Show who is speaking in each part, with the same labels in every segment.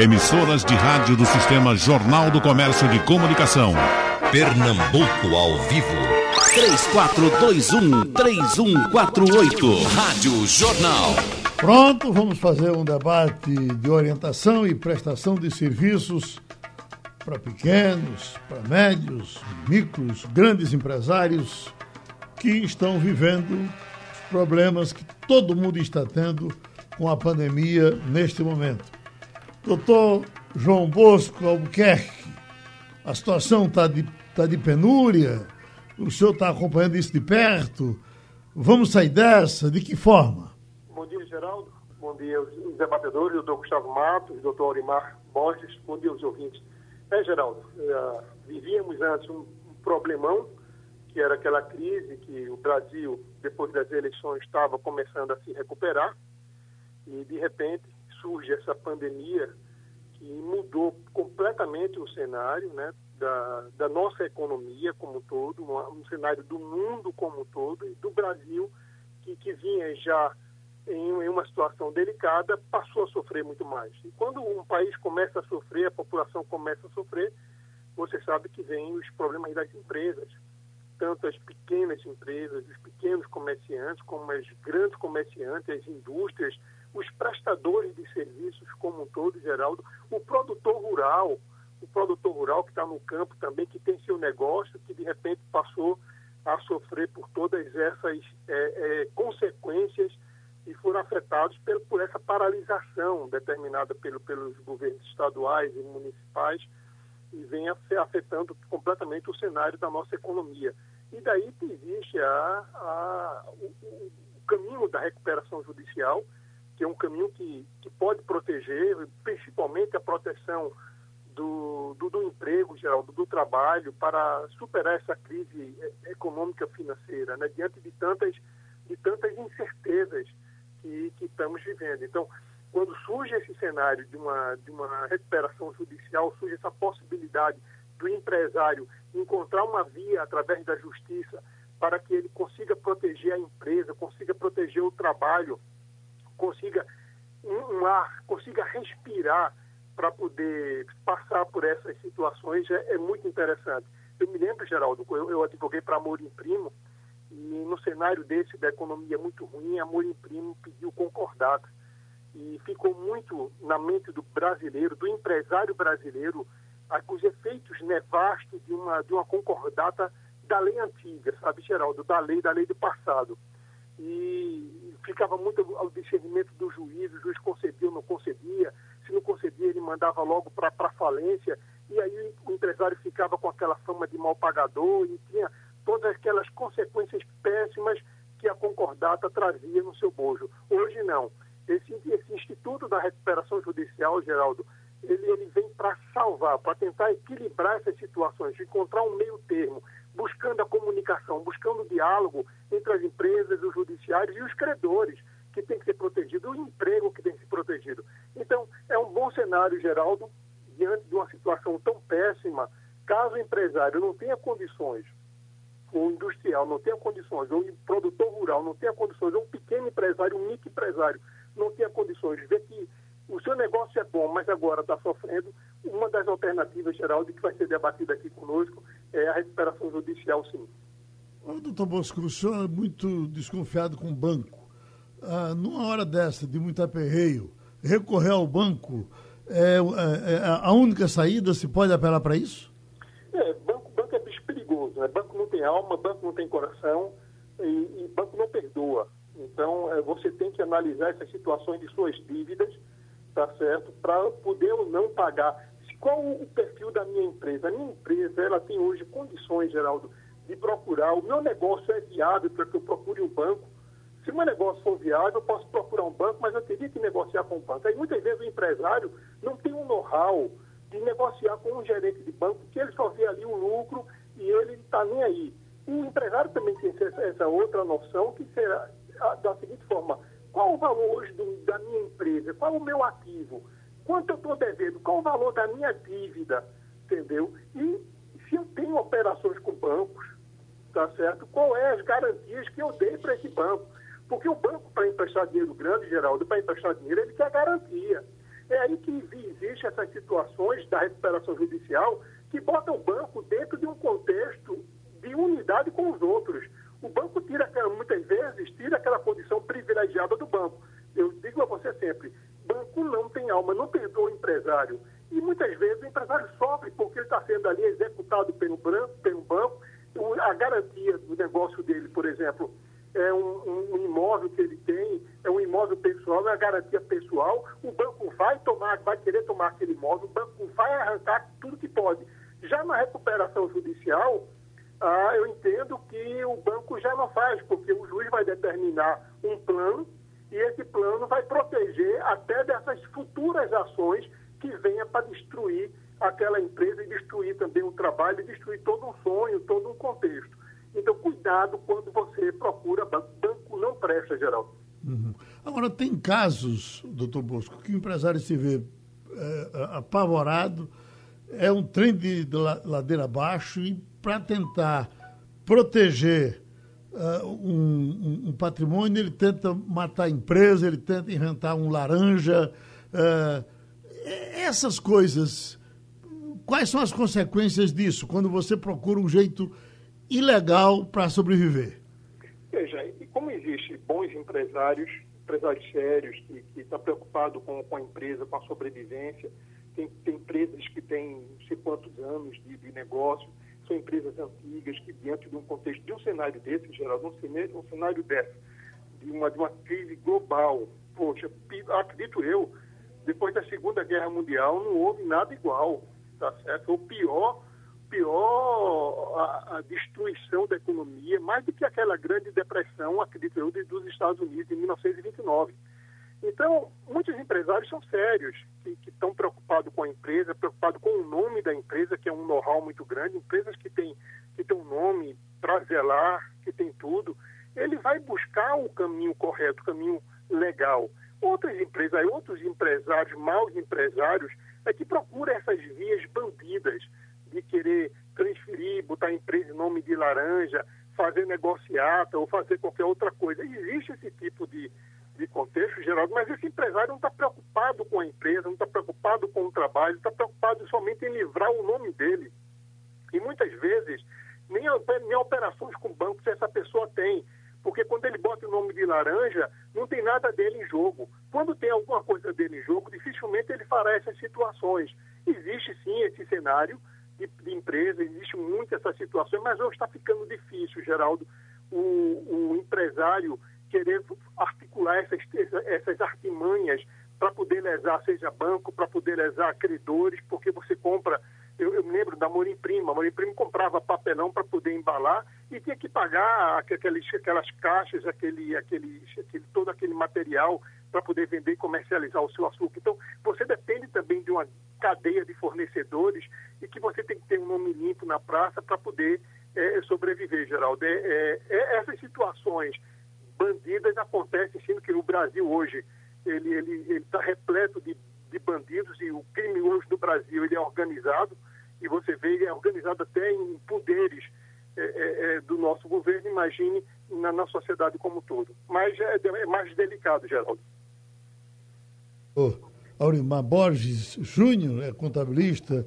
Speaker 1: Emissoras de rádio do Sistema Jornal do Comércio de Comunicação.
Speaker 2: Pernambuco ao vivo.
Speaker 3: 3421-3148.
Speaker 2: Rádio Jornal.
Speaker 4: Pronto, vamos fazer um debate de orientação e prestação de serviços para pequenos, para médios, micros, grandes empresários que estão vivendo os problemas que todo mundo está tendo com a pandemia neste momento. Doutor João Bosco Albuquerque, a situação está de, tá de penúria, o senhor está acompanhando isso de perto. Vamos sair dessa? De que forma?
Speaker 5: Bom dia, Geraldo. Bom dia, os debatedores, doutor Gustavo Matos, doutor Aurimar Borges. Bom dia, os ouvintes. É, Geraldo, uh, vivíamos antes um problemão, que era aquela crise que o Brasil, depois das eleições, estava começando a se recuperar. E, de repente, surge essa pandemia que mudou completamente o cenário né, da, da nossa economia como um todo, um, um, cenário do mundo como um todo e do Brasil, que, que vinha já em, uma situação delicada, passou a sofrer muito mais. E quando um país começa a sofrer, a população começa a sofrer, você sabe que vem os problemas das empresas, tanto as pequenas empresas, os pequenos comerciantes, como as grandes comerciantes, as indústrias, os prestadores de serviços como um todo, Geraldo, o produtor rural, o produtor rural que está no campo também, que tem seu negócio, que de repente passou a sofrer por todas essas é, é, consequências e foram afetados por, por essa paralisação determinada pelo, pelos governos estaduais e municipais e vem afetando completamente o cenário da nossa economia. E daí que existe a, a, o, o, caminho da recuperação judicial, que é um caminho que, que pode proteger, principalmente a proteção do, do, do emprego, Geraldo, do trabalho, para superar essa crise econômica financeira, né? diante de tantas, de tantas incertezas que, que estamos vivendo. Então, quando surge esse cenário de uma, de uma recuperação judicial, surge essa possibilidade do empresário encontrar uma via através da justiça para que ele consiga proteger a empresa, consiga proteger o trabalho, consiga um ar, consiga respirar para poder passar por essas situações é, é, muito interessante. Eu me lembro, Geraldo, eu, eu advoguei para Amor Primo e no cenário desse da economia muito ruim, Amor Primo pediu concordata e ficou muito na mente do brasileiro, do empresário brasileiro, os efeitos nefastos de uma, de uma concordata da lei antiga, sabe, Geraldo, da lei, da lei do passado. E ficava muito ao discernimento do juiz, o juiz concedia ou não concedia, se não concedia ele mandava logo para a falência, e aí o empresário ficava com aquela fama de mal pagador e tinha todas aquelas consequências péssimas que a concordata trazia no seu bojo. Hoje não. Esse, esse Instituto da Recuperação Judicial, Geraldo, ele, ele vem para salvar, para tentar equilibrar essas situações, encontrar um meio termo, buscando a comunicação, buscando o diálogo entre as empresas, os judiciários e os credores, que tem que ser protegido, o emprego que tem que ser protegido. Então, é um bom cenário, Geraldo, diante de uma situação tão péssima, caso o empresário não tenha condições, ou o industrial não tenha condições, ou o produtor rural não tenha condições, ou um pequeno empresário, um microempresário não tenha condições ver que o seu negócio é bom, mas agora está sofrendo, uma das alternativas, Geraldo, que vai ser debatida aqui conosco é a recuperação judicial, sim.
Speaker 4: O doutor Bosco, o senhor é muito desconfiado com o banco. Ah, numa hora dessa, de muito aperreio, recorrer ao banco é, é, é a única saída? Se pode apelar para isso?
Speaker 5: É, banco, banco é bicho perigoso. Né? Banco não tem alma, banco não tem coração e, e banco não perdoa. Então, é, você tem que analisar essas situações de suas dívidas, tá certo? Para poder ou não pagar. Qual o perfil da minha empresa? A minha empresa, ela tem hoje condições, Geraldo, de procurar. O meu negócio é viável para que eu procure um banco. Se o meu negócio for viável, eu posso procurar um banco, mas eu teria que negociar com o banco. Aí muitas vezes o empresário não tem um know-how de negociar com um gerente de banco, que ele só vê ali o lucro e ele está nem aí. E o empresário também tem essa outra noção que será da seguinte forma: qual o valor hoje do, da minha empresa? Qual o meu ativo? Quanto eu estou devendo? Qual o valor da minha dívida? Entendeu? E se eu tenho operações com bancos, tá certo? Qual é as garantias que eu dei para esse banco? Porque o banco, para emprestar dinheiro grande, Geraldo, para emprestar dinheiro, ele quer garantia. É aí que existe essas situações da recuperação judicial que botam o banco dentro de um contexto de unidade com os outros. O banco tira, muitas vezes, tira aquela condição privilegiada do banco. Eu digo a você sempre, banco não tem alma, não perdoa o empresário. E muitas vezes o empresário sofre porque ele está sendo ali executado pelo, branco, pelo banco. A garantia do negócio dele, por exemplo, é um, um, imóvel que ele tem, é um imóvel pessoal, é a garantia pessoal. O banco vai tomar, vai querer tomar aquele imóvel, o banco vai arrancar tudo que pode. Já na recuperação judicial, ah, eu entendo que o banco já não faz, porque o juiz vai determinar um plano e esse plano vai proteger até dessas futuras ações que venha para destruir aquela empresa e destruir também o trabalho e destruir todo um sonho, todo um contexto. Então, cuidado quando você procura banco. Banco não presta, Geraldo.
Speaker 4: Uhum. Agora, tem casos, doutor Bosco, que o empresário se vê é, apavorado, é um trem de ladeira abaixo e para tentar proteger uh, um, um, patrimônio, ele tenta matar a empresa, ele tenta inventar um laranja. Uh, essas coisas, quais são as consequências disso quando você procura um jeito ilegal para sobreviver?
Speaker 5: Veja, e como existe bons empresários, empresários sérios, que estão tá preocupados com, com a empresa, com a sobrevivência, tem, tem empresas que têm não sei quantos anos de, de negócio, são empresas antigas que, diante de um contexto, de um cenário desse, geral, um cenário, um cenário desse, de uma, de uma crise global, poxa, acredito eu, depois da Segunda Guerra Mundial não houve nada igual, tá certo? O pior, pior a, a destruição da economia, mais do que aquela grande depressão, acredito eu, dos Estados Unidos em 1929. Então, muitos empresários são sérios, que, estão preocupados com a empresa, preocupados com o nome da empresa, que é um know-how muito grande, empresas que têm que tem um nome para zelar, que tem tudo, ele vai buscar o caminho correto, o caminho legal. Outras empresas, outros empresários, maus empresários, é que procuram essas vias bandidas de querer transferir, botar a empresa em nome de laranja, fazer negociata ou fazer qualquer outra coisa. Existe esse tipo de, de contexto, Geraldo, mas esse empresário não está preocupado com a empresa, não está preocupado com o trabalho, está preocupado somente em livrar o nome dele. E muitas vezes, nem, nem operações com bancos essa pessoa tem, porque quando ele bota o nome de laranja, não tem nada dele em jogo. Quando tem alguma coisa dele em jogo, dificilmente ele fará essas situações. Existe sim esse cenário de, de empresa, existe muito essas situações, mas hoje está ficando difícil, Geraldo, o, o empresário querer articular essas, essas artimanhas para poder lesar, seja banco, para poder lesar credores, porque você compra. Eu, eu me lembro da Morim Prima. A Morim Prima comprava papelão para poder embalar e tinha que pagar aqueles, aquelas caixas, aquele, aquele, aquele, todo aquele material para poder vender e comercializar o seu açúcar. Então, você depende também de uma cadeia de fornecedores e que você tem que ter um nome limpo na praça para poder é, sobreviver, Geraldo. É, é, é essas situações bandidas acontecem, sendo que o Brasil hoje ele ele está repleto de, de bandidos e o crime hoje no Brasil ele é organizado e você vê ele é organizado até em poderes é, é, é do nosso governo, imagine na, na sociedade como um todo. Mas é, é mais delicado, Geraldo.
Speaker 4: Oh, Aurimar Borges Júnior, é contabilista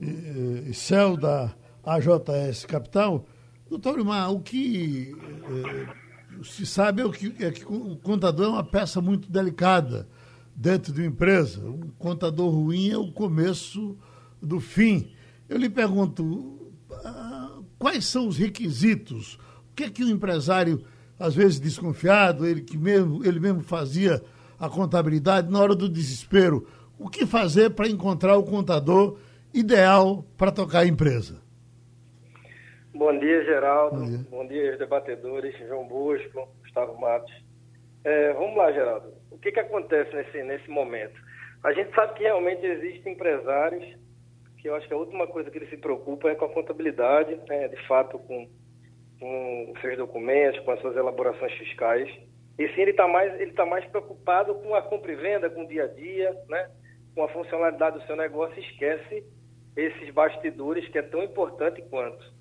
Speaker 4: e, e céu da AJS Capital. Doutor Aurimar, o que eh, se sabe é que, é que o contador é uma peça muito delicada dentro de uma empresa. Um contador ruim é o começo do fim. Eu lhe pergunto, ah, quais são os requisitos? O que é que o empresário, às vezes desconfiado, ele que mesmo, ele mesmo fazia a contabilidade, na hora do desespero, o que fazer para encontrar o contador ideal para tocar a empresa?
Speaker 6: Bom dia, Geraldo. Bom dia, Bom dia debatedores, João Bosco, Gustavo Matos. É, vamos lá, Geraldo. O que, que acontece nesse, nesse momento? A gente sabe que realmente existem empresários que eu acho que a última coisa que eles se preocupam é com a contabilidade, né, de fato, com, com seus documentos, com as suas elaborações fiscais. E sim, ele está mais, ele tá mais preocupado com a compra e venda, com o dia a dia, né, com a funcionalidade do seu negócio esquece esses bastidores que é tão importante quanto.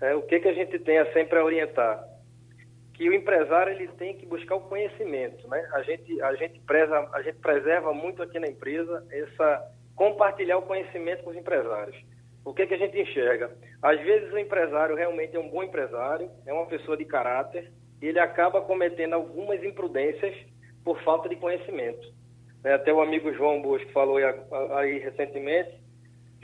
Speaker 6: É, o que, que a gente tem sempre a orientar? que o empresário ele tem que buscar o conhecimento, né? A gente a gente preza, a gente preserva muito aqui na empresa essa compartilhar o conhecimento com os empresários. O que, que a gente enxerga? Às vezes o empresário realmente é um bom empresário, é uma pessoa de caráter, e ele acaba cometendo algumas imprudências por falta de conhecimento. É, até o amigo João Bosco falou aí recentemente,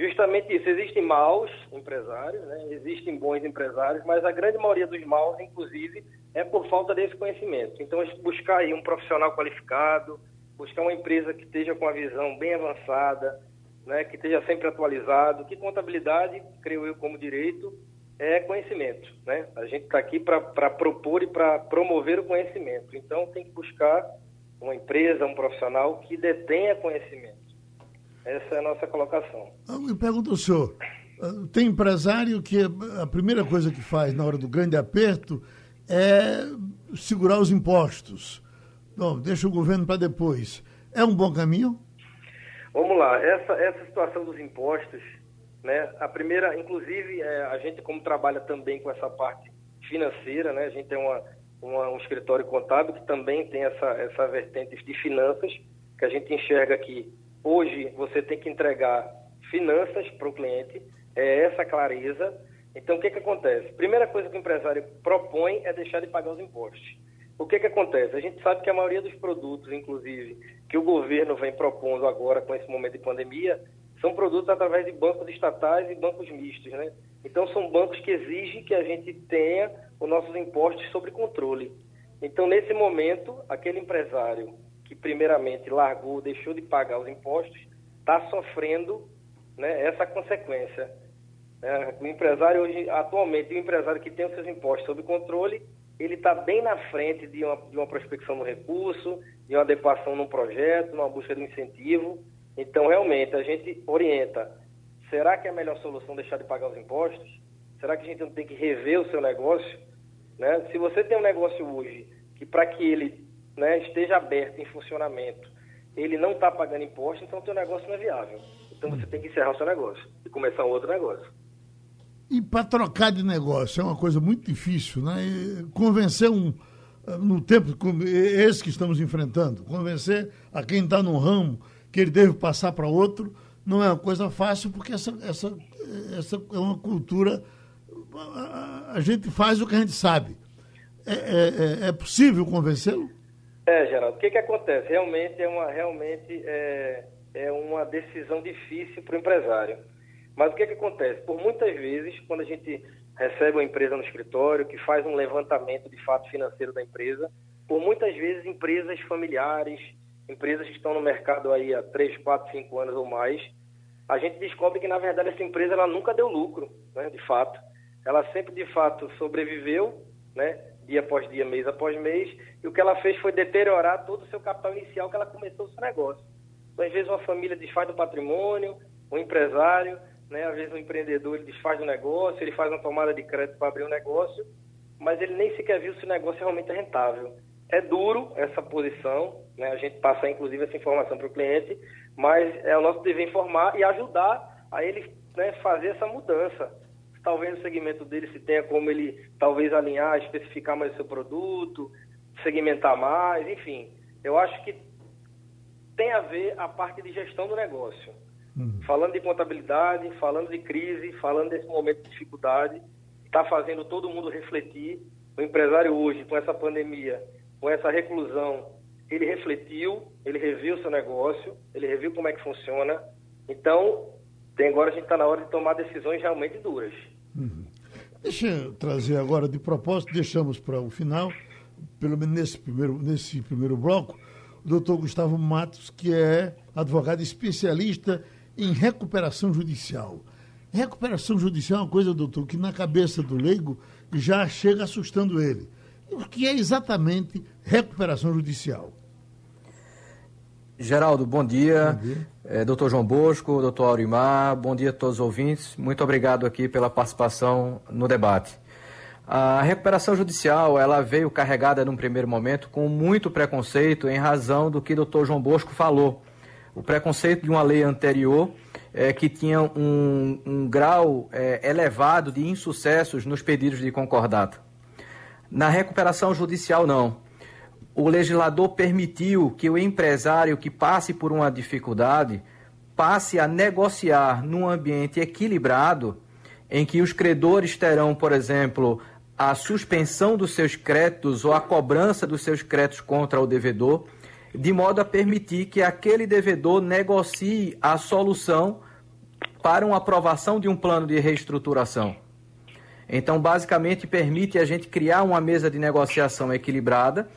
Speaker 6: justamente isso. Existem maus empresários, né? existem bons empresários, mas a grande maioria dos maus, inclusive, é por falta desse conhecimento. Então, buscar aí um profissional qualificado, buscar uma empresa que esteja com a visão bem avançada, né, que esteja sempre atualizado, que contabilidade, creio eu como direito, é conhecimento. Né? A gente está aqui para propor e para promover o conhecimento. Então, tem que buscar uma empresa, um profissional que detenha conhecimento. Essa é a nossa colocação.
Speaker 4: Eu me pergunto ao senhor, ah, tem empresário que a primeira coisa que faz na hora do grande aperto é segurar os impostos. Bom, deixa o governo para depois. É um bom caminho?
Speaker 6: Vamos lá, essa, essa situação dos impostos, né? A primeira, inclusive, é, a gente como trabalha também com essa parte financeira, né? A gente tem uma, uma, um escritório contábil que também tem essa, essa vertente de finanças, que a gente enxerga que hoje você tem que entregar finanças para o cliente, é essa clareza. Então, o que, que acontece? Primeira coisa que o empresário propõe é deixar de pagar os impostos. O que, que acontece? A gente sabe que a maioria dos produtos, inclusive, que o governo vem propondo agora com esse momento de pandemia, são produtos através de bancos estatais e bancos mistos, né? Então, são bancos que exigem que a gente tenha os nossos impostos sob controle. Então, nesse momento, aquele empresário primeiramente largou, deixou de pagar os impostos, está sofrendo né, essa consequência. É, o empresário hoje, atualmente, o empresário que tem os seus impostos sob controle, ele está bem na frente de uma, de uma prospecção no recurso, de uma adequação num projeto, numa busca de incentivo. Então, realmente, a gente orienta. Será que é a melhor solução deixar de pagar os impostos? Será que a gente não tem que rever o seu negócio? Né? Se você tem um negócio hoje que para que ele né, esteja aberto em funcionamento, ele não está pagando imposto, então o seu negócio não é viável. Então você tem que encerrar o seu negócio e começar um outro negócio.
Speaker 4: E para trocar de negócio é uma coisa muito difícil, né? E convencer um, no tempo esse que estamos enfrentando, convencer a quem está no ramo que ele deve passar para outro, não é uma coisa fácil, porque essa, essa, essa é uma cultura. A, a gente faz o que a gente sabe. É, é, é, é possível convencê-lo?
Speaker 6: É, Geraldo. O que, que acontece? Realmente é uma, realmente é, é uma decisão difícil para o empresário. Mas o que, que acontece? Por muitas vezes, quando a gente recebe uma empresa no escritório, que faz um levantamento de fato financeiro da empresa, por muitas vezes empresas familiares, empresas que estão no mercado aí há 3, 4, 5 anos ou mais, a gente descobre que, na verdade, essa empresa ela nunca deu lucro, né, de fato. Ela sempre, de fato, sobreviveu, né, dia após dia, mês após mês, e o que ela fez foi deteriorar todo o seu capital inicial que ela começou o seu negócio. Então, às vezes, uma família desfaz do patrimônio, um empresário né? Às vezes o empreendedor ele desfaz o negócio, ele faz uma tomada de crédito para abrir um negócio, mas ele nem sequer viu se o negócio realmente é rentável. É duro essa posição, né? a gente passa inclusive essa informação para o cliente, mas é o nosso dever informar e ajudar a ele né, fazer essa mudança. Talvez no segmento dele se tenha como ele talvez alinhar, especificar mais o seu produto, segmentar mais, enfim. Eu acho que tem a ver a parte de gestão do negócio. Uhum. Falando de contabilidade, falando de crise, falando desse momento de dificuldade, está fazendo todo mundo refletir. O empresário hoje, com essa pandemia, com essa reclusão, ele refletiu, ele reviu seu negócio, ele reviu como é que funciona. Então, tem, agora a gente está na hora de tomar decisões realmente duras.
Speaker 4: Uhum. Deixa eu trazer agora, de propósito, deixamos para o final, pelo menos nesse primeiro, nesse primeiro bloco, o doutor Gustavo Matos, que é advogado especialista em recuperação judicial. Recuperação judicial é uma coisa, doutor, que na cabeça do leigo já chega assustando ele. O que é exatamente recuperação judicial?
Speaker 7: Geraldo, bom dia. Bom dia. É, doutor João Bosco, doutor Aurimar, bom dia a todos os ouvintes. Muito obrigado aqui pela participação no debate. A recuperação judicial, ela veio carregada num primeiro momento com muito preconceito em razão do que doutor João Bosco falou o preconceito de uma lei anterior é, que tinha um, um grau é, elevado de insucessos nos pedidos de concordata. Na recuperação judicial, não. O legislador permitiu que o empresário que passe por uma dificuldade passe a negociar num ambiente equilibrado, em que os credores terão, por exemplo, a suspensão dos seus créditos ou a cobrança dos seus créditos contra o devedor, de modo a permitir que aquele devedor negocie a solução para uma aprovação de um plano de reestruturação. Então, basicamente, permite a gente criar uma mesa de negociação equilibrada,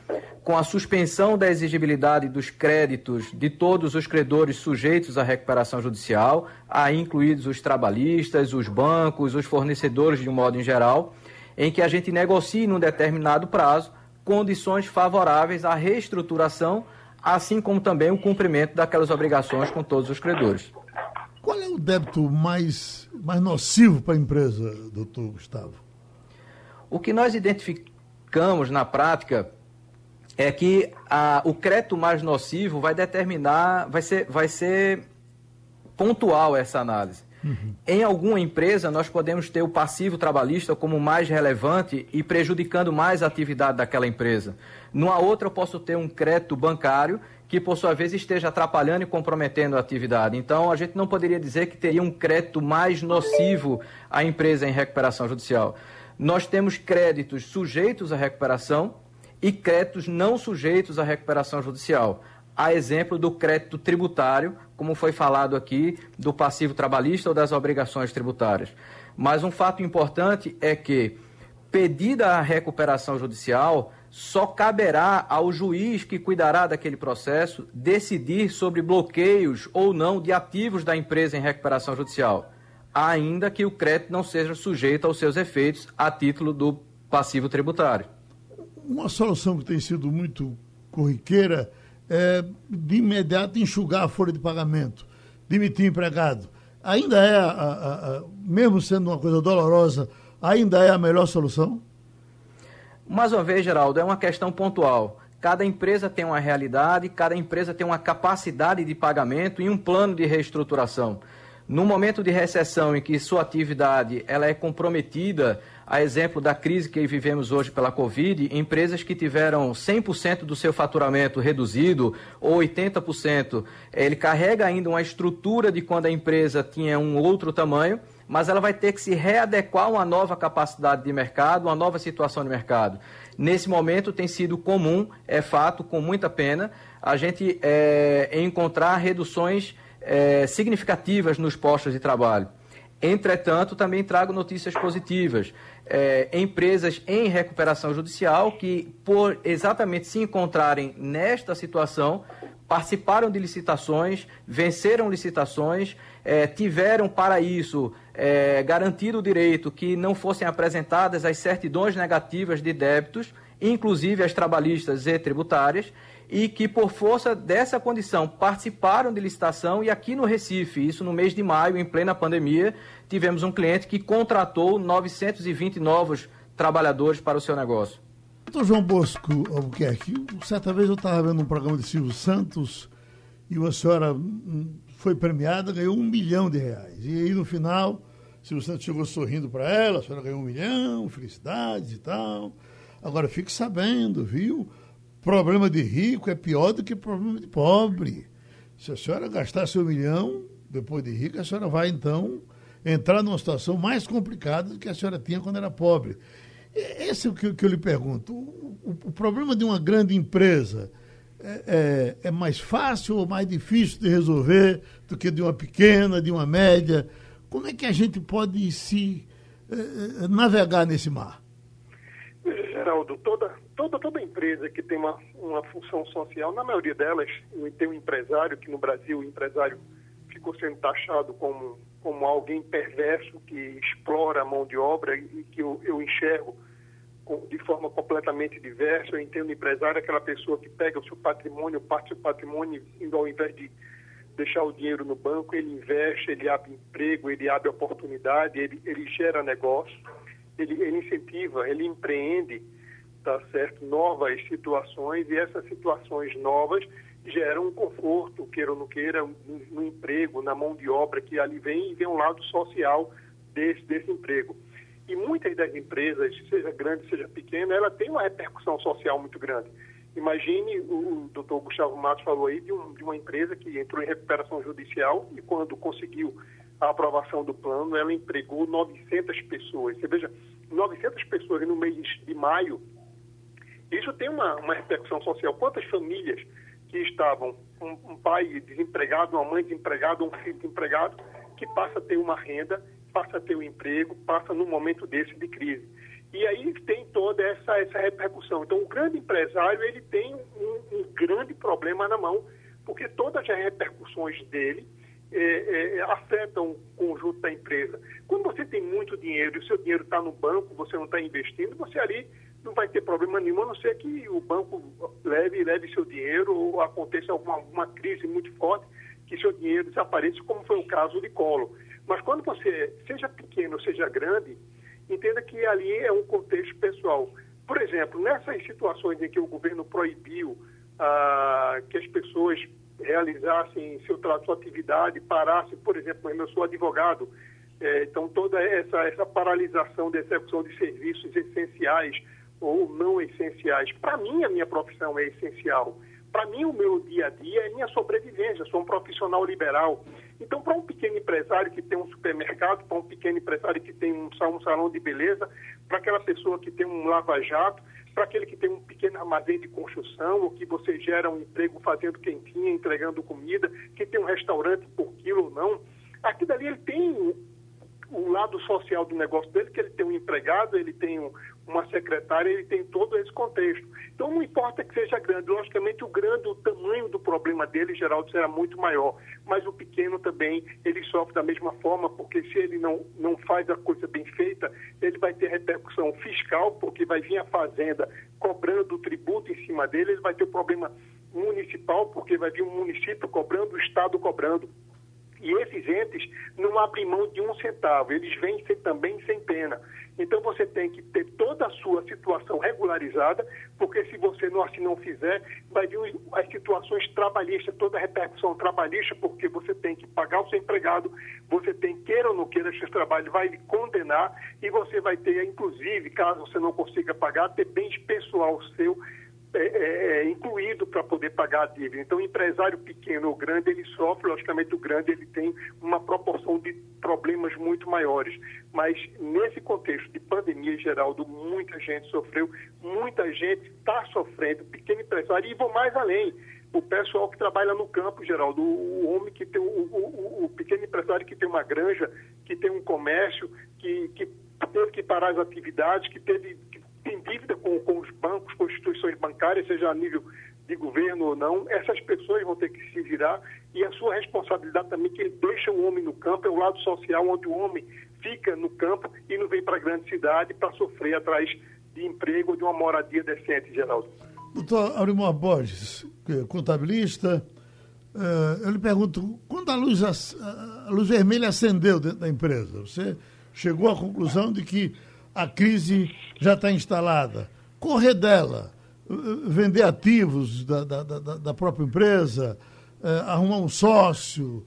Speaker 7: com a suspensão da exigibilidade dos créditos de todos os credores sujeitos à recuperação judicial, aí incluídos os trabalhistas, os bancos, os fornecedores de um modo em geral, em que a gente negocie num determinado prazo condições favoráveis à reestruturação, assim como também o cumprimento daquelas obrigações com todos os credores.
Speaker 4: Qual é o débito mais, mais nocivo para a empresa, doutor Gustavo?
Speaker 7: O que nós identificamos na prática é que a, o crédito mais nocivo vai determinar, vai ser, vai ser pontual essa análise. Uhum. Em alguma empresa, nós podemos ter o passivo trabalhista como mais relevante e prejudicando mais a atividade daquela empresa. Numa outra, eu posso ter um crédito bancário que, por sua vez, esteja atrapalhando e comprometendo a atividade. Então, a gente não poderia dizer que teria um crédito mais nocivo à empresa em recuperação judicial. Nós temos créditos sujeitos à recuperação e créditos não sujeitos à recuperação judicial. A exemplo do crédito tributário, como foi falado aqui, do passivo trabalhista ou das obrigações tributárias. Mas um fato importante é que, pedida a recuperação judicial, só caberá ao juiz que cuidará daquele processo decidir sobre bloqueios ou não de ativos da empresa em recuperação judicial, ainda que o crédito não seja sujeito aos seus efeitos a título do passivo tributário.
Speaker 4: Uma solução que tem sido muito corriqueira é de imediato enxugar a folha de pagamento, demitir empregado. Ainda é, a, a, a, mesmo sendo uma coisa dolorosa, ainda é a melhor solução?
Speaker 7: Mais uma vez, Geraldo, é uma questão pontual. Cada empresa tem uma realidade, cada empresa tem uma capacidade de pagamento e um plano de reestruturação. No momento de recessão em que sua atividade ela é comprometida, a exemplo da crise que vivemos hoje pela Covid, empresas que tiveram 100% do seu faturamento reduzido ou 80%, ele carrega ainda uma estrutura de quando a empresa tinha um outro tamanho mas ela vai ter que se readequar a uma nova capacidade de mercado, uma nova situação de mercado. Nesse momento tem sido comum, é fato, com muita pena, a gente é, encontrar reduções é, significativas nos postos de trabalho. Entretanto, também trago notícias positivas. É, empresas em recuperação judicial que, por exatamente se encontrarem nesta situação, participaram de licitações, venceram licitações, é, tiveram para isso é, garantido o direito que não fossem apresentadas as certidões negativas de débitos, inclusive as trabalhistas e tributárias, e que, por força dessa condição, participaram de licitação. E aqui no Recife, isso no mês de maio, em plena pandemia, tivemos um cliente que contratou 920 novos trabalhadores para o seu negócio.
Speaker 4: Doutor João Bosco Albuquerque, certa vez eu estava vendo um programa de Silvio Santos e uma senhora hum, foi premiada, ganhou um milhão de reais. E aí no final, Silvio Santos chegou sorrindo para ela, a senhora ganhou um milhão, felicidades e tal. Agora fique sabendo, viu? Problema de rico é pior do que problema de pobre. Se a senhora gastar seu milhão, depois de rica, a senhora vai então entrar numa situação mais complicada do que a senhora tinha quando era pobre. Esse é o que, que eu lhe pergunto. O, o, o, problema de uma grande empresa é, é, é, mais fácil ou mais difícil de resolver do que de uma pequena, de uma média? Como é que a gente pode se é, navegar nesse mar?
Speaker 5: Geraldo, toda, toda, toda empresa que tem uma, uma função social, na maioria delas, tem um empresário, que no Brasil o empresário ficou sendo taxado como, como alguém perverso que explora a mão de obra e que eu, eu enxergo de forma completamente diversa. Eu entendo empresário aquela pessoa que pega o seu patrimônio, parte do patrimônio, ao invés de deixar o dinheiro no banco, ele investe, ele abre emprego, ele abre oportunidade, ele, ele gera negócio, ele, ele incentiva, ele empreende, tá certo, novas situações e essas situações novas geram um conforto, queira ou não queira, no, no emprego, na mão de obra que ali vem e vem um lado social desse, desse emprego. E muitas das empresas, seja grande, seja pequena, ela tem uma repercussão social muito grande. Imagine, o, doutor Gustavo Matos falou aí de, um, de, uma empresa que entrou em recuperação judicial e quando conseguiu a aprovação do plano, ela empregou 900 pessoas. Você veja, 900 pessoas no mês de maio, isso tem uma, uma repercussão social. Quantas famílias que estavam, um, um pai desempregado, uma mãe desempregada, um filho desempregado, que passa a ter uma renda, passa a ter um emprego, passa num momento desse de crise. E aí tem toda essa, essa repercussão. Então, o grande empresário, ele tem um, um grande problema na mão, porque todas as repercussões dele é, é, afetam o conjunto da empresa. Quando você tem muito dinheiro e o seu dinheiro está no banco, você não está investindo, você ali não vai ter problema nenhum, a não ser que o banco leve, leve seu dinheiro ou aconteça alguma, alguma crise muito forte que seu dinheiro desapareça, como foi o caso de Colo. Mas quando você, seja pequeno seja grande, entenda que ali é um contexto pessoal. Por exemplo, nessas situações em que o governo proibiu ah, que as pessoas realizassem seu trato, sua atividade, parassem, por exemplo, eu sou advogado, é, então toda essa, essa paralisação da execução de serviços essenciais ou não essenciais, para mim a minha profissão é essencial. Para mim, o meu dia a dia é minha sobrevivência. Eu sou um profissional liberal. Então, para um pequeno empresário que tem um supermercado, para um pequeno empresário que tem um, um salão de beleza, para aquela pessoa que tem um lava-jato, para aquele que tem um pequeno armazém de construção, ou que você gera um emprego fazendo quentinha, entregando comida, que tem um restaurante por quilo ou não, aqui dali ele tem o lado social do negócio dele, que ele tem um empregado, ele tem um, uma secretária, ele tem todo esse contexto. Então não importa que seja grande, logicamente o grande, o tamanho do problema dele, Geraldo, será muito maior, mas o pequeno também, ele sofre da mesma forma, porque se ele não, não faz a coisa bem feita, ele vai ter repercussão fiscal, porque vai vir a fazenda cobrando o tributo em cima dele, ele vai ter o problema municipal, porque vai vir um município cobrando, o Estado cobrando. E esses entes não abrem mão de um centavo, eles vêm também sem pena. Então você tem que ter toda a sua situação regularizada, porque se você não assim não fizer, vai vir as situações trabalhistas, toda a repercussão trabalhista, porque você tem que pagar o seu empregado, você tem, queira ou não queira, seu trabalho vai lhe condenar e você vai ter, inclusive, caso você não consiga pagar, ter bens pessoal seu é, é, é, incluído para poder pagar a dívida. Então, empresário pequeno ou grande, ele sofre, logicamente o grande ele tem uma proporção de problemas muito maiores. Mas nesse contexto de pandemia, Geraldo, muita gente sofreu, muita gente está sofrendo, pequeno empresário, e vou mais além. O pessoal que trabalha no campo, Geraldo, o, homem que tem, o, o, o pequeno empresário que tem uma granja, que tem um comércio, que, que teve que parar as atividades, que teve tem dívida com, com os bancos, com instituições bancárias, seja a nível de governo ou não, essas pessoas vão ter que se virar e a sua responsabilidade também que ele deixa o homem no campo, é o lado social onde o homem fica no campo e não vem para a grande cidade para sofrer atrás de emprego ou de uma moradia decente, Geraldo.
Speaker 4: Doutor Aurimor Borges, é contabilista, é, eu lhe pergunto, quando a luz, a luz vermelha acendeu dentro da empresa, você chegou à conclusão de que a crise já está instalada. Correr dela, vender ativos da, da, da, da própria empresa, é, arrumar um sócio,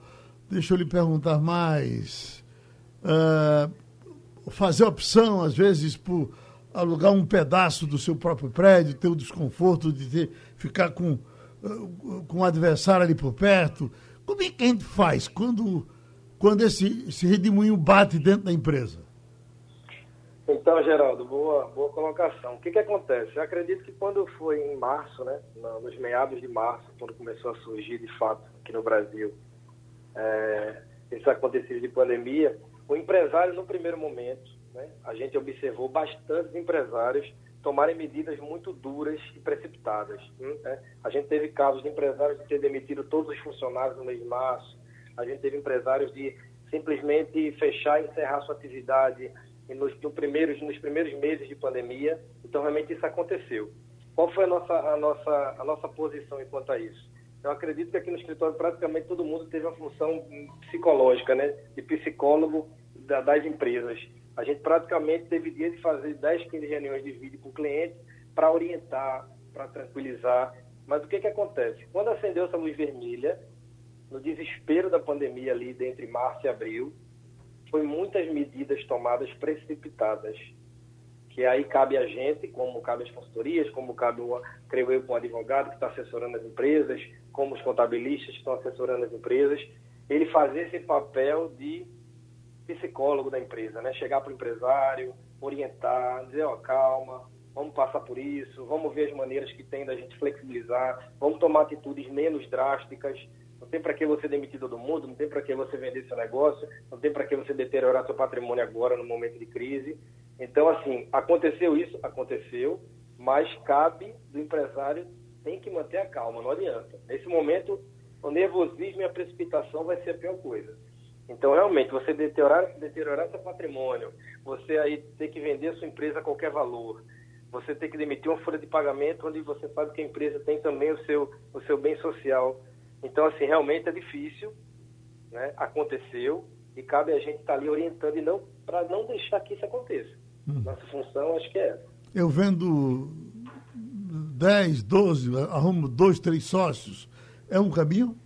Speaker 4: deixa eu lhe perguntar mais, é, fazer opção, às vezes, por alugar um pedaço do seu próprio prédio, ter o desconforto de ter, ficar com, com o adversário ali por perto. Como é que a gente faz quando, quando esse, esse redemoinho bate dentro da empresa?
Speaker 6: Então, Geraldo, boa, boa colocação. O que, que acontece? Eu acredito que quando foi em março, né, nos meados de março, quando começou a surgir de fato aqui no Brasil é, esses acontecidos de pandemia, o empresário, no primeiro momento, né, a gente observou bastantes empresários tomarem medidas muito duras e precipitadas. Né? A gente teve casos de empresários de ter demitido todos os funcionários no mês de março, a gente teve empresários de simplesmente fechar e encerrar sua atividade nos, no primeiros, nos primeiros meses de pandemia. Então, realmente, isso aconteceu. Qual foi a nossa, a nossa, a nossa posição enquanto a isso? Eu acredito que aqui no escritório praticamente todo mundo teve uma função psicológica, né? De psicólogo da, das empresas. A gente praticamente teve dia de fazer 10, 15 reuniões de vídeo com o cliente para orientar, para tranquilizar. Mas o que, que acontece? Quando acendeu essa luz vermelha, no desespero da pandemia ali, entre março e abril, foi muitas medidas tomadas precipitadas. Que aí cabe a gente, como cabe as consultorias, como cabe, o, creio eu, com o advogado que está assessorando as empresas, como os contabilistas que estão assessorando as empresas, ele fazer esse papel de psicólogo da empresa, né? Chegar para o empresário, orientar, dizer, ó, calma, vamos passar por isso, vamos ver as maneiras que tem da gente flexibilizar, vamos tomar atitudes menos drásticas. Não tem para que você demitir todo mundo, não tem para que você vender seu negócio, não tem para que você deteriorar seu patrimônio agora no momento de crise. Então, assim, aconteceu isso, aconteceu, mas cabe do empresário tem que manter a calma, não adianta. Nesse momento, o nervosismo e a precipitação vai ser a pior coisa. Então, realmente, você deteriorar, deteriorar seu patrimônio, você aí ter que vender a sua empresa a qualquer valor, você ter que demitir uma folha de pagamento onde você sabe que a empresa tem também o seu, o seu bem social. Então, assim, realmente é difícil, né? aconteceu, e cabe a gente estar tá ali orientando e não para não deixar que isso aconteça. Hum. Nossa função, acho que é essa.
Speaker 4: Eu vendo 10, 12, arrumo dois, três sócios, é um caminho?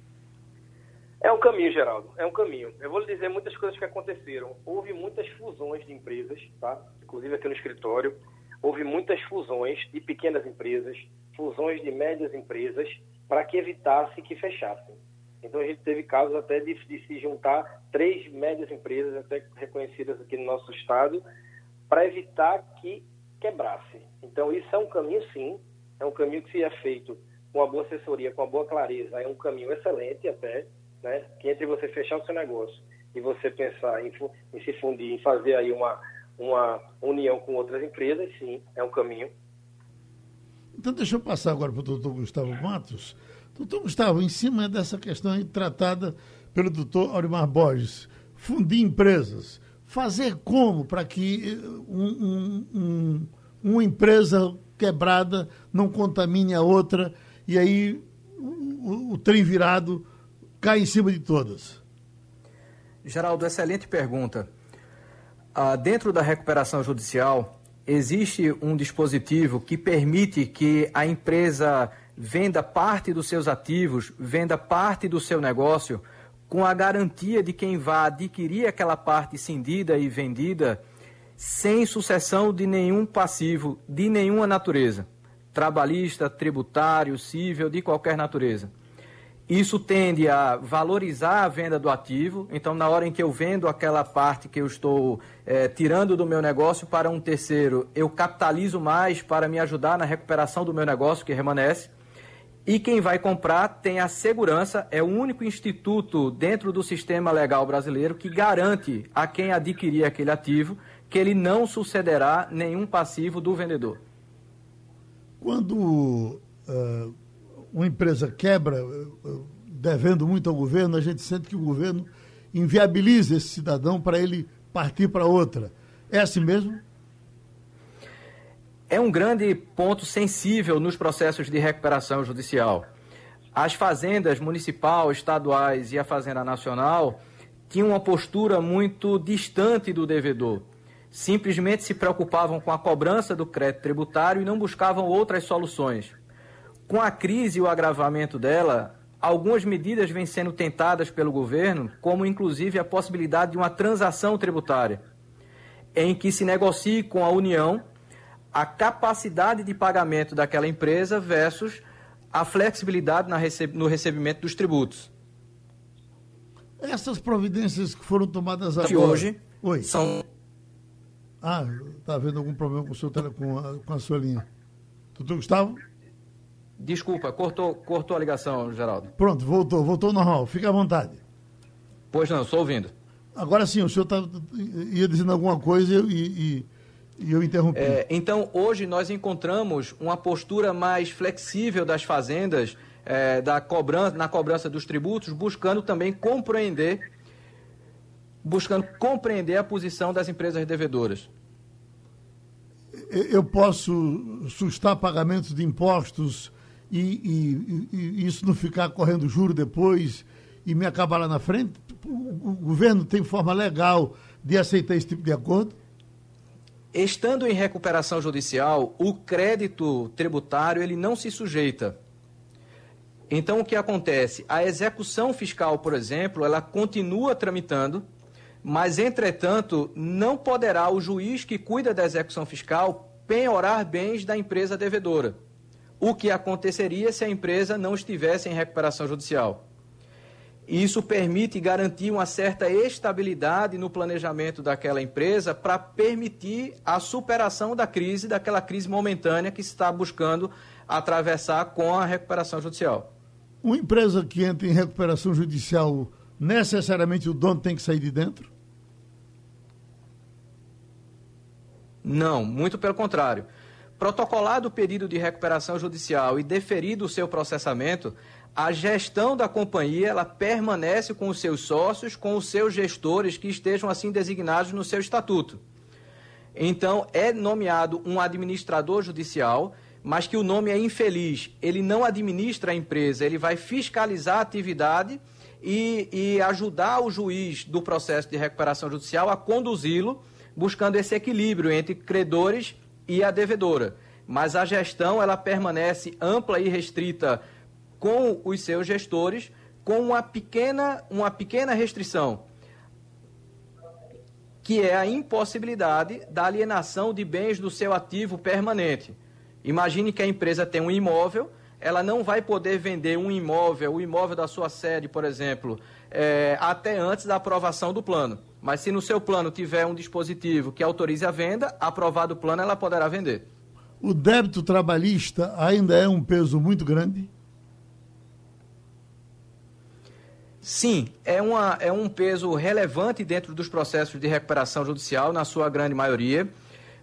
Speaker 6: É um caminho, Geraldo, é um caminho. Eu vou lhe dizer muitas coisas que aconteceram. Houve muitas fusões de empresas, tá? inclusive aqui no escritório houve muitas fusões de pequenas empresas, fusões de médias empresas, para que evitasse que fechassem. Então a gente teve casos até de, de, se juntar três médias empresas, até reconhecidas aqui no nosso estado, para evitar que quebrasse. Então isso é um caminho sim, é um caminho que se é feito com a boa assessoria, com a boa clareza, é um caminho excelente até, né? Que entre você fechar o seu negócio e você pensar em, em se fundir, em fazer aí uma uma união com outras empresas, sim, é um caminho.
Speaker 4: Então, deixa eu passar agora para o doutor Gustavo Matos. Doutor Gustavo, em cima dessa questão aí tratada pelo doutor Aurimar Borges, fundir empresas, fazer como para que eh, um, um, um, uma empresa quebrada não contamine a outra e aí o, o trem virado cai em cima de todas?
Speaker 7: Geraldo, excelente pergunta. Ah, dentro da recuperação judicial, existe um dispositivo que permite que a empresa venda parte dos seus ativos, venda parte do seu negócio, com a garantia de quem vai adquirir aquela parte cindida e vendida, sem sucessão de nenhum passivo, de nenhuma natureza, trabalhista, tributário, civil, de qualquer natureza. Isso tende a valorizar a venda do ativo. Então, na hora em que eu vendo aquela parte que eu estou é, tirando do meu negócio para um terceiro, eu capitalizo mais para me ajudar na recuperação do meu negócio que remanesce. E quem vai comprar tem a segurança, é o único instituto dentro do sistema legal brasileiro que garante a quem adquirir aquele ativo que ele não sucederá nenhum passivo do vendedor.
Speaker 4: Quando uh uma empresa quebra devendo muito ao governo, a gente sente que o governo inviabiliza esse cidadão para ele partir para outra. É assim mesmo?
Speaker 7: É um grande ponto sensível nos processos de recuperação judicial. As fazendas municipal, estaduais e a Fazenda Nacional tinham uma postura muito distante do devedor. Simplesmente se preocupavam com a cobrança do crédito tributário e não buscavam outras soluções com a crise e o agravamento dela, algumas medidas vêm sendo tentadas pelo governo, como inclusive a possibilidade de uma transação tributária, em que se negocie com a União a capacidade de pagamento daquela empresa versus a flexibilidade no recebimento dos tributos.
Speaker 4: Essas providências que foram tomadas agora.
Speaker 7: Que hoje
Speaker 4: Oi.
Speaker 7: são.
Speaker 4: Ah, está havendo algum problema com, seu tele, com, a, com a sua linha. Doutor Gustavo?
Speaker 7: Desculpa, cortou, cortou a ligação, Geraldo.
Speaker 4: Pronto, voltou, voltou normal. Fique à vontade.
Speaker 7: Pois não, estou ouvindo.
Speaker 4: Agora sim, o senhor tá, ia dizendo alguma coisa e, e, e eu interrompi.
Speaker 7: É, então, hoje nós encontramos uma postura mais flexível das fazendas é, da cobrança, na cobrança dos tributos, buscando também compreender buscando compreender a posição das empresas devedoras.
Speaker 4: Eu posso sustar pagamentos de impostos e, e, e, isso não ficar correndo juro depois e me acabar lá na frente? O, o governo tem forma legal de aceitar esse tipo de acordo?
Speaker 7: Estando em recuperação judicial, o crédito tributário ele não se sujeita. Então, o que acontece? A execução fiscal, por exemplo, ela continua tramitando, mas, entretanto, não poderá o juiz que cuida da execução fiscal penhorar bens da empresa devedora, o que aconteceria se a empresa não estivesse em recuperação judicial. Isso permite garantir uma certa estabilidade no planejamento daquela empresa para permitir a superação da crise, daquela crise momentânea que se está buscando atravessar com a recuperação judicial.
Speaker 4: Uma empresa que entra em recuperação judicial, necessariamente o dono tem que sair de dentro?
Speaker 7: Não, muito pelo contrário. Protocolado o pedido de recuperação judicial e deferido o seu processamento, a gestão da companhia ela permanece com os seus sócios, com os seus gestores que estejam assim designados no seu estatuto. Então, é nomeado um administrador judicial, mas que o nome é infeliz. Ele não administra a empresa, ele vai fiscalizar a atividade e, e ajudar o juiz do processo de recuperação judicial a conduzi-lo, buscando esse equilíbrio entre credores e a devedora. Mas a gestão ela permanece ampla e restrita com os seus gestores, com uma pequena, uma pequena restrição, que é a impossibilidade da alienação de bens do seu ativo permanente. Imagine que a empresa tem um imóvel, ela não vai poder vender um imóvel, o imóvel da sua sede, por exemplo, é, até antes da aprovação do plano. Mas se no seu plano tiver um dispositivo que autorize a venda, aprovado o plano, ela poderá vender.
Speaker 4: O débito trabalhista ainda é um peso muito grande?
Speaker 7: Sim, é, uma, é um peso relevante dentro dos processos de recuperação judicial, na sua grande maioria,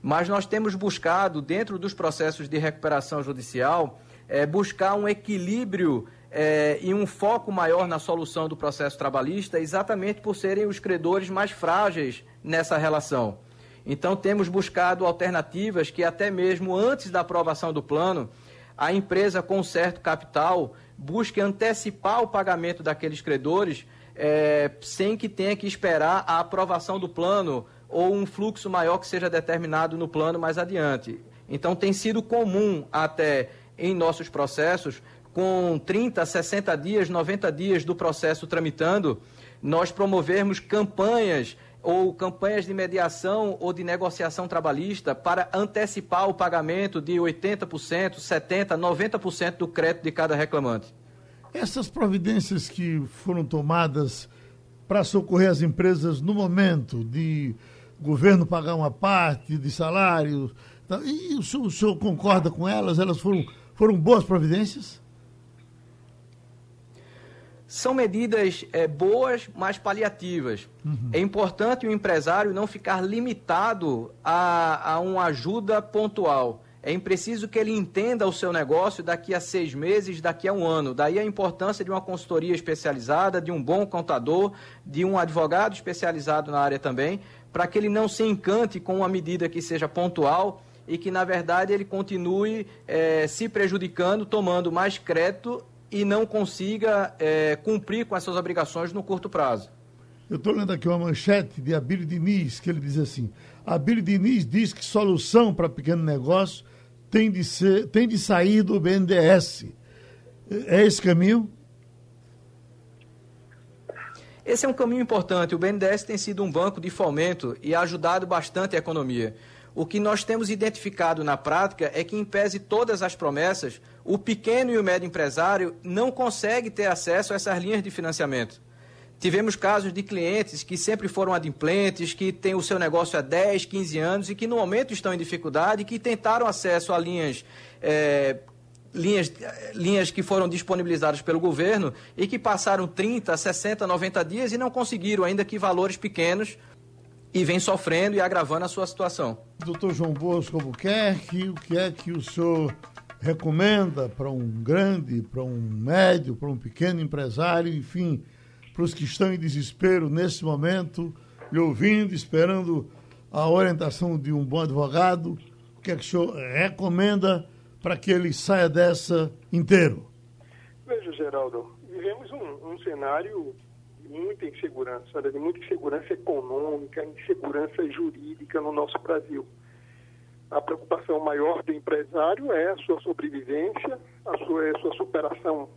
Speaker 7: mas nós temos buscado, dentro dos processos de recuperação judicial, é, buscar um equilíbrio é, e um foco maior na solução do processo trabalhista, exatamente por serem os credores mais frágeis nessa relação. Então, temos buscado alternativas que, até mesmo antes da aprovação do plano, a empresa com certo capital busque antecipar o pagamento daqueles credores é, sem que tenha que esperar a aprovação do plano ou um fluxo maior que seja determinado no plano mais adiante. Então, tem sido comum até em nossos processos, com 30, 60 dias, 90 dias do processo tramitando, nós promovermos campanhas ou campanhas de mediação ou de negociação trabalhista para antecipar o pagamento de 80%, 70%, 90% do crédito de cada reclamante.
Speaker 4: Essas providências que foram tomadas para socorrer as empresas no momento de governo pagar uma parte de salário, tá, e o senhor, o senhor concorda com elas? Elas foram, foram boas providências?
Speaker 7: São medidas é, boas, mas paliativas. Uhum. É importante o empresário não ficar limitado a, a uma ajuda pontual. É preciso que ele entenda o seu negócio daqui a seis meses, daqui a um ano. Daí a importância de uma consultoria especializada, de um bom contador, de um advogado especializado na área também, para que ele não se encante com uma medida que seja pontual e que, na verdade, ele continue é, se prejudicando, tomando mais crédito e não consiga é, cumprir com essas obrigações no curto prazo.
Speaker 4: Eu estou lendo aqui uma manchete de Abílio Diniz, que ele diz assim: Abílio Diniz diz que solução para pequeno negócio tem de, ser, tem de sair do BNDES. É esse caminho?
Speaker 7: Esse é um caminho importante. O BNDES tem sido um banco de fomento e ajudado bastante a economia. O que nós temos identificado na prática é que, em pese todas as promessas, o pequeno e o médio empresário não consegue ter acesso a essas linhas de financiamento. Tivemos casos de clientes que sempre foram adimplentes, que têm o seu negócio há 10, 15 anos e que no momento estão em dificuldade que tentaram acesso a linhas, é, linhas, linhas que foram disponibilizadas pelo governo e que passaram 30, 60, 90 dias e não conseguiram, ainda que valores pequenos, e vem sofrendo e agravando a sua situação.
Speaker 4: Doutor João Bosco Albuquerque, o que é que o senhor recomenda para um grande, para um médio, para um pequeno empresário, enfim, para os que estão em desespero nesse momento, lhe ouvindo, esperando a orientação de um bom advogado, o que é que o senhor recomenda para que ele saia dessa inteiro?
Speaker 5: Veja, Geraldo, vivemos um, um cenário muita insegurança, de muita insegurança econômica, insegurança jurídica no nosso Brasil. A preocupação maior do empresário é a sua sobrevivência, a sua, a sua superação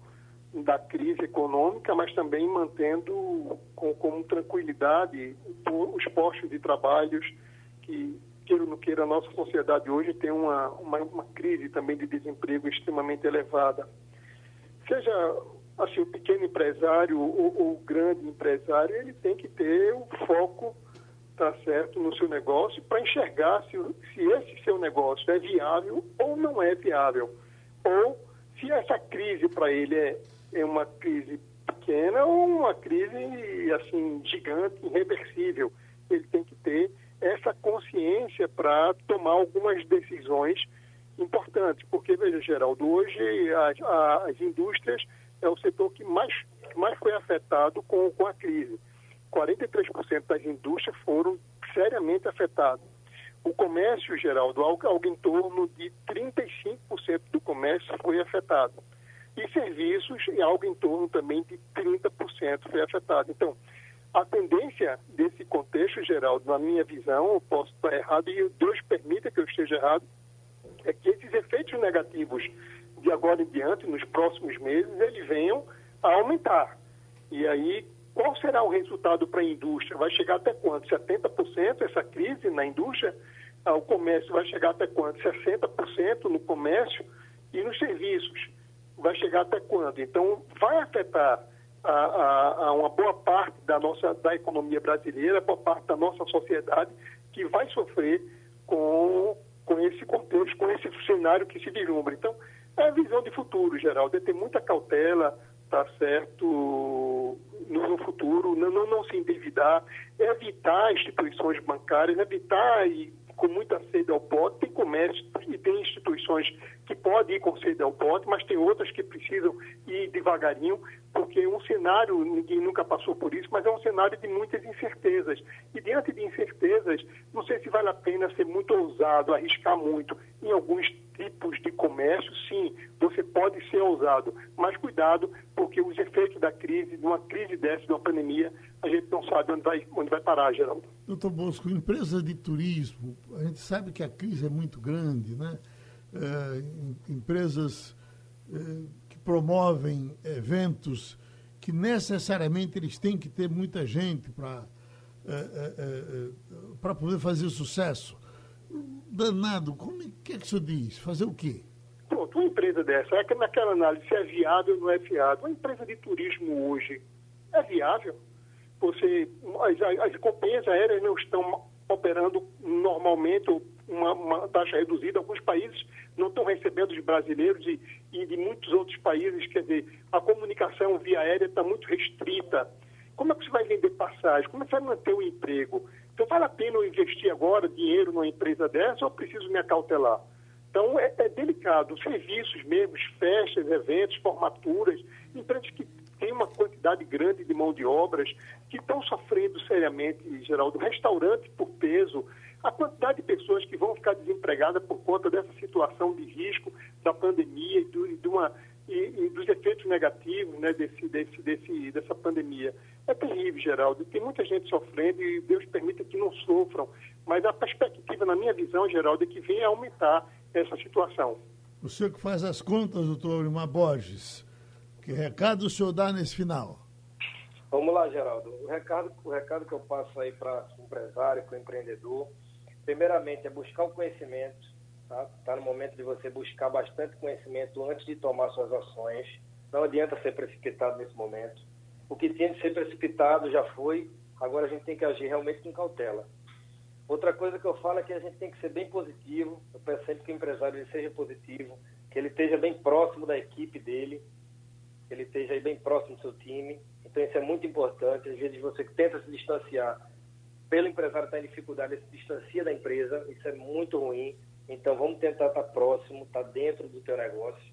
Speaker 5: da crise econômica, mas também mantendo com, com tranquilidade os postos de trabalhos que, queira ou não queira, a nossa sociedade hoje tem uma, uma, uma crise também de desemprego extremamente elevada. Seja assim, o pequeno empresário ou, o grande empresário, ele tem que ter o foco tá certo no seu negócio para enxergar se, se esse seu negócio é viável ou não é viável. Ou se essa crise para ele é, é uma crise pequena ou uma crise assim gigante, irreversível. Ele tem que ter essa consciência para tomar algumas decisões importantes, porque veja Geraldo, hoje as, as indústrias é o setor que mais, mais foi afetado com, com a crise. 43% das indústrias foram seriamente afetadas. O comércio, Geraldo, algo, algo em torno de 35% do comércio foi afetado. E serviços, algo em torno também de 30% foi afetado. Então, a tendência desse contexto, Geraldo, na minha visão, eu posso estar errado e Deus permita que eu esteja errado, é que esses efeitos negativos de agora em diante, nos próximos meses, eles venham a aumentar. E aí, qual será o resultado para a indústria? Vai chegar até quanto? 70% essa crise na indústria? Ah, o comércio vai chegar até quanto? 60% no comércio e nos serviços. Vai chegar até quando? Então, vai afetar a, a, a, uma boa parte da nossa da economia brasileira, boa parte da nossa sociedade que vai sofrer com, com esse contexto, com esse cenário que se vislumbra. Então, é visão de futuro, Geraldo, é ter muita cautela, tá certo, no, no futuro, não, não, não, se endividar, evitar instituições bancárias, evitar e com muita sede ao pote, tem comércio e tem instituições que podem ir com sede ao pote, mas tem outras que precisam ir devagarinho, porque um cenário, ninguém nunca passou por isso, mas é um cenário de muitas incertezas. E diante de incertezas, não sei se vale a pena ser muito ousado, arriscar muito em alguns tipos de comércio, sim, você pode ser ousado, mas cuidado, porque os efeitos da crise, de uma crise dessa, de uma pandemia, a gente não sabe onde vai, onde vai parar, Geraldo.
Speaker 4: Doutor Bosco, empresas de turismo, a gente sabe que a crise é muito grande, né? É, empresas é, que promovem eventos que necessariamente eles têm que ter muita gente para é, para poder fazer sucesso. Danado, como é que, é que o senhor diz? Fazer o quê?
Speaker 5: Pronto, uma empresa dessa, é que naquela análise se é viável ou não é viável. Uma empresa de turismo hoje é viável? Você, as, as companhias aéreas não estão operando normalmente uma, uma, taxa reduzida. Alguns países não estão recebendo os brasileiros e, e de muitos outros países. Quer dizer, a comunicação via aérea está muito restrita. Como é que você vai vender passagem? Como é que vai manter o emprego? Então, vale a pena eu investir agora dinheiro numa empresa dessa ou preciso me acautelar? Então, é, é delicado. Serviços mesmo, festas, eventos, formaturas, empresas que têm uma quantidade grande de mão de obras, que estão sofrendo seriamente, Geraldo. Restaurante por peso, a quantidade de pessoas que vão ficar desempregadas por conta dessa situação de risco da pandemia e, do, e de uma e, e, dos efeitos negativos né, desse, desse, desse, dessa pandemia. É terrível, Geraldo. Tem muita gente sofrendo e Deus permita que não sofram. Mas a perspectiva, na minha visão, Geraldo, é que venha aumentar essa situação.
Speaker 4: O senhor que faz as contas, doutor Aurimar Borges, que recado o senhor dá nesse final?
Speaker 6: Vamos lá, Geraldo. O recado, o recado que eu passo aí para o empresário, para o empreendedor, primeiramente é buscar o conhecimento, Está tá no momento de você buscar bastante conhecimento antes de tomar suas ações. Não adianta ser precipitado nesse momento. O que tinha de ser precipitado já foi, agora a gente tem que agir realmente com cautela. Outra coisa que eu falo é que a gente tem que ser bem positivo. Eu peço sempre que o empresário ele seja positivo, que ele esteja bem próximo da equipe dele, que ele esteja bem próximo do seu time. Então isso é muito importante. Às vezes você tenta se distanciar, pelo empresário estar em dificuldade, ele se distancia da empresa. Isso é muito ruim. Então vamos tentar estar próximo, estar dentro do teu negócio.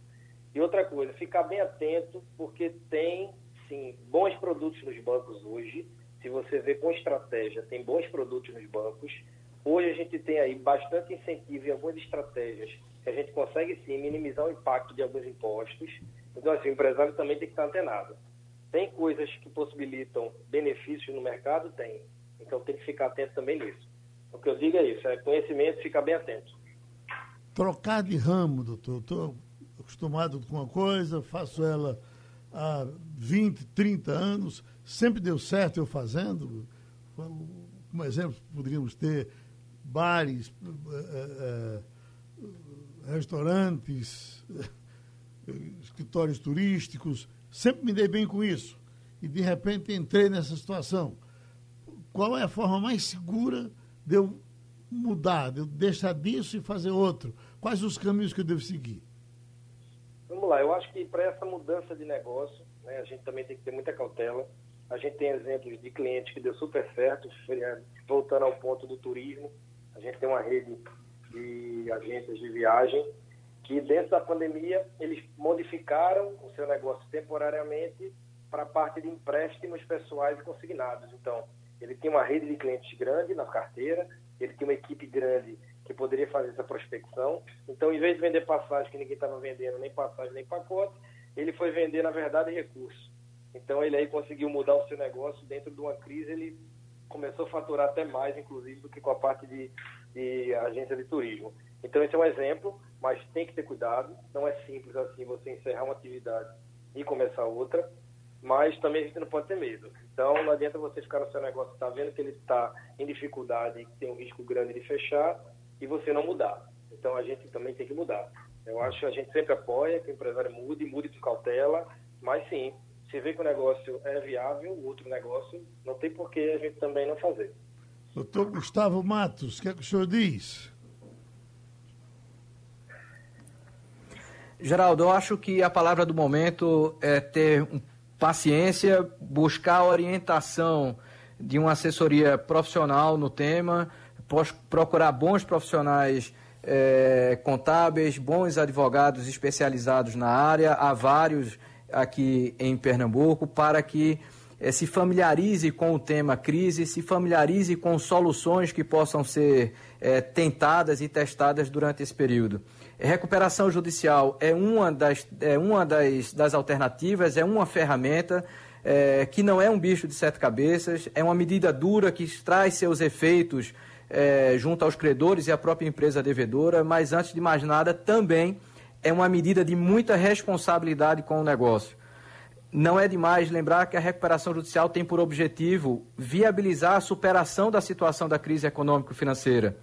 Speaker 6: E outra coisa, ficar bem atento, porque tem sim bons produtos nos bancos hoje. Se você vê com estratégia, tem bons produtos nos bancos. Hoje a gente tem aí bastante incentivo em algumas estratégias que a gente consegue sim minimizar o impacto de alguns impostos. Então, assim, o empresário também tem que estar antenado. Tem coisas que possibilitam benefícios no mercado? Tem. Então tem que ficar atento também nisso. O que eu digo é isso, é conhecimento, ficar bem atento
Speaker 4: trocar de ramo, doutor. Estou acostumado com uma coisa, faço ela há 20, 30 anos, sempre deu certo eu fazendo. Como exemplo, poderíamos ter bares, eh, eh, restaurantes, escritórios turísticos. Sempre me dei bem com isso. E de repente entrei nessa situação. Qual é a forma mais segura de eu mudar, de eu deixar disso e fazer outro? Quais os caminhos que eu devo seguir?
Speaker 6: Vamos lá, eu acho que para essa mudança de negócio, né, a gente também tem que ter muita cautela. A gente tem exemplos de clientes que deu super certo, voltando ao ponto do turismo. A gente tem uma rede de agências de viagem que dentro da pandemia eles modificaram o seu negócio temporariamente para a parte de empréstimos pessoais e consignados. Então, ele tem uma rede de clientes grande na carteira, ele tem uma equipe grande que poderia fazer essa prospecção. Então, em vez de vender passagem que ninguém estava vendendo, nem passagem nem pacote, ele foi vender, na verdade, recursos. Então, ele aí conseguiu mudar o seu negócio dentro de uma crise, ele começou a faturar até mais, inclusive, do que com a parte de, de agência de turismo. Então, esse é um exemplo, mas tem que ter cuidado. Não é simples assim você encerrar uma atividade e começar outra mas também a gente não pode ter medo. Então, não adianta você ficar no seu negócio, está vendo que ele está em dificuldade, que tem um risco grande de fechar, e você não mudar. Então, a gente também tem que mudar. Eu acho que a gente sempre apoia que o empresário mude, mude com cautela, mas sim, se vê que o negócio é viável, o outro negócio, não tem por que a gente também não fazer.
Speaker 4: Doutor Gustavo Matos, o que, é que o senhor diz?
Speaker 7: Geraldo, eu acho que a palavra do momento é ter um paciência, buscar orientação de uma assessoria profissional no tema, procurar bons profissionais é, contábeis, bons advogados especializados na área, há vários aqui em Pernambuco, para que é, se familiarize com o tema crise, se familiarize com soluções que possam ser é, tentadas e testadas durante esse período. Recuperação judicial é uma das, é uma das, das alternativas, é uma ferramenta é, que não é um bicho de sete cabeças, é uma medida dura que traz seus efeitos é, junto aos credores e à própria empresa devedora, mas antes de mais nada, também é uma medida de muita responsabilidade com o negócio. Não é demais lembrar que a recuperação judicial tem por objetivo viabilizar a superação da situação da crise econômico-financeira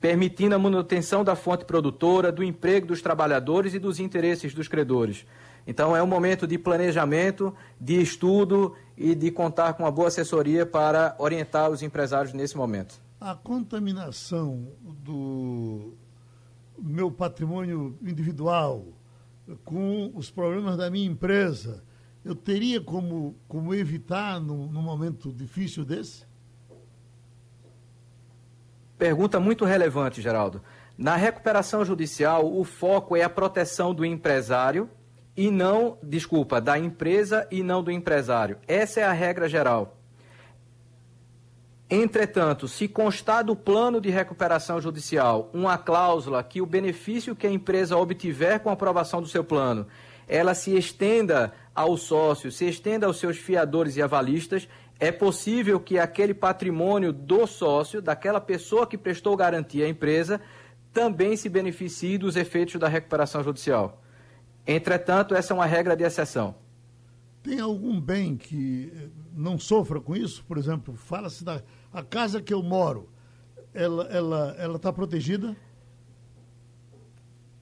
Speaker 7: permitindo a manutenção da fonte produtora, do emprego dos trabalhadores e dos interesses dos credores. Então, é um momento de planejamento, de estudo e de contar com uma boa assessoria para orientar os empresários nesse momento.
Speaker 4: A contaminação do meu patrimônio individual com os problemas da minha empresa, eu teria como, como evitar num, num momento difícil desse?
Speaker 7: Pergunta muito relevante, Geraldo. Na recuperação judicial, o foco é a proteção do empresário e não, desculpa, da empresa e não do empresário. Essa é a regra geral. Entretanto, se constar do plano de recuperação judicial uma cláusula que o benefício que a empresa obtiver com a aprovação do seu plano, ela se estenda ao sócio, se estenda aos seus fiadores e avalistas, é possível que aquele patrimônio do sócio, daquela pessoa que prestou garantia à empresa, também se beneficie dos efeitos da recuperação judicial. Entretanto, essa é uma regra de exceção.
Speaker 4: Tem algum bem que eh, não sofra com isso? Por exemplo, fala-se da a casa que eu moro, ela está ela, ela tá protegida?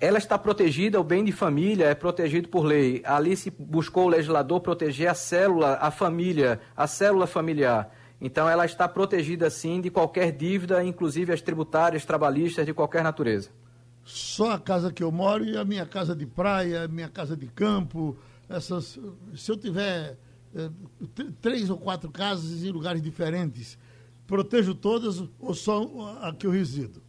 Speaker 7: Ela está protegida, o bem de família é protegido por lei. Ali se buscou o legislador proteger a célula, a família, a célula familiar. Então ela está protegida sim de qualquer dívida, inclusive as tributárias, trabalhistas, de qualquer natureza.
Speaker 4: Só a casa que eu moro e a minha casa de praia, a minha casa de campo, essas. Se eu tiver é, três ou quatro casas em lugares diferentes, protejo todas ou só a que eu resido?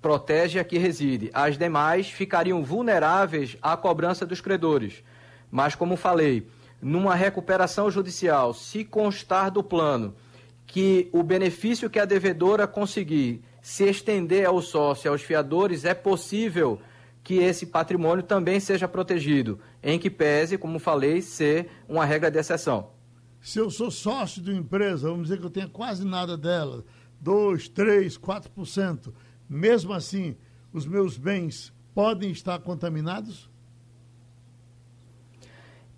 Speaker 7: Protege a que reside. As demais ficariam vulneráveis à cobrança dos credores. Mas, como falei, numa recuperação judicial, se constar do plano que o benefício que a devedora conseguir se estender ao sócio, aos fiadores, é possível que esse patrimônio também seja protegido, em que pese, como falei, ser uma regra de exceção.
Speaker 4: Se eu sou sócio de uma empresa, vamos dizer que eu tenha quase nada dela, 2, 3, 4%, mesmo assim, os meus bens podem estar contaminados?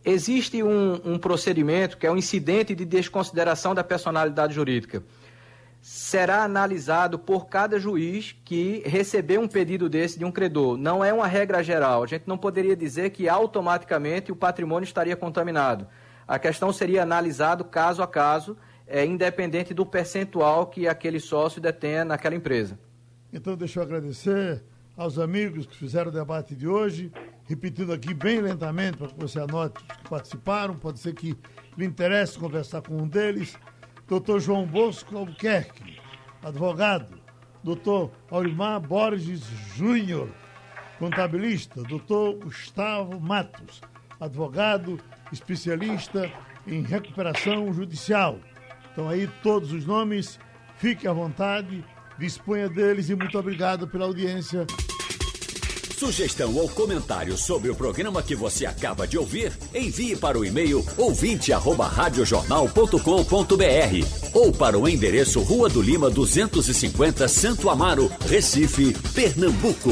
Speaker 7: existe um, um procedimento que é o um incidente de desconsideração da personalidade jurídica. Será analisado por cada juiz que receber um pedido desse de um credor. Não é uma regra geral. A gente não poderia dizer que automaticamente o patrimônio estaria contaminado. A questão seria analisado caso a caso, é, independente do percentual que aquele sócio detenha naquela empresa.
Speaker 4: Então, deixa eu agradecer aos amigos que fizeram o debate de hoje, repetindo aqui bem lentamente para que você anote os que participaram, pode ser que lhe interesse conversar com um deles. Doutor João Bosco Albuquerque, advogado. Doutor Aurimar Borges Júnior, contabilista. Doutor Gustavo Matos, advogado, especialista em recuperação judicial. Então aí todos os nomes, fique à vontade Disponha deles e muito obrigado pela audiência.
Speaker 2: Sugestão ou comentário sobre o programa que você acaba de ouvir, envie para o e-mail ouvinte@radiojornal.com.br ou para o endereço Rua do Lima 250, Santo Amaro, Recife, Pernambuco.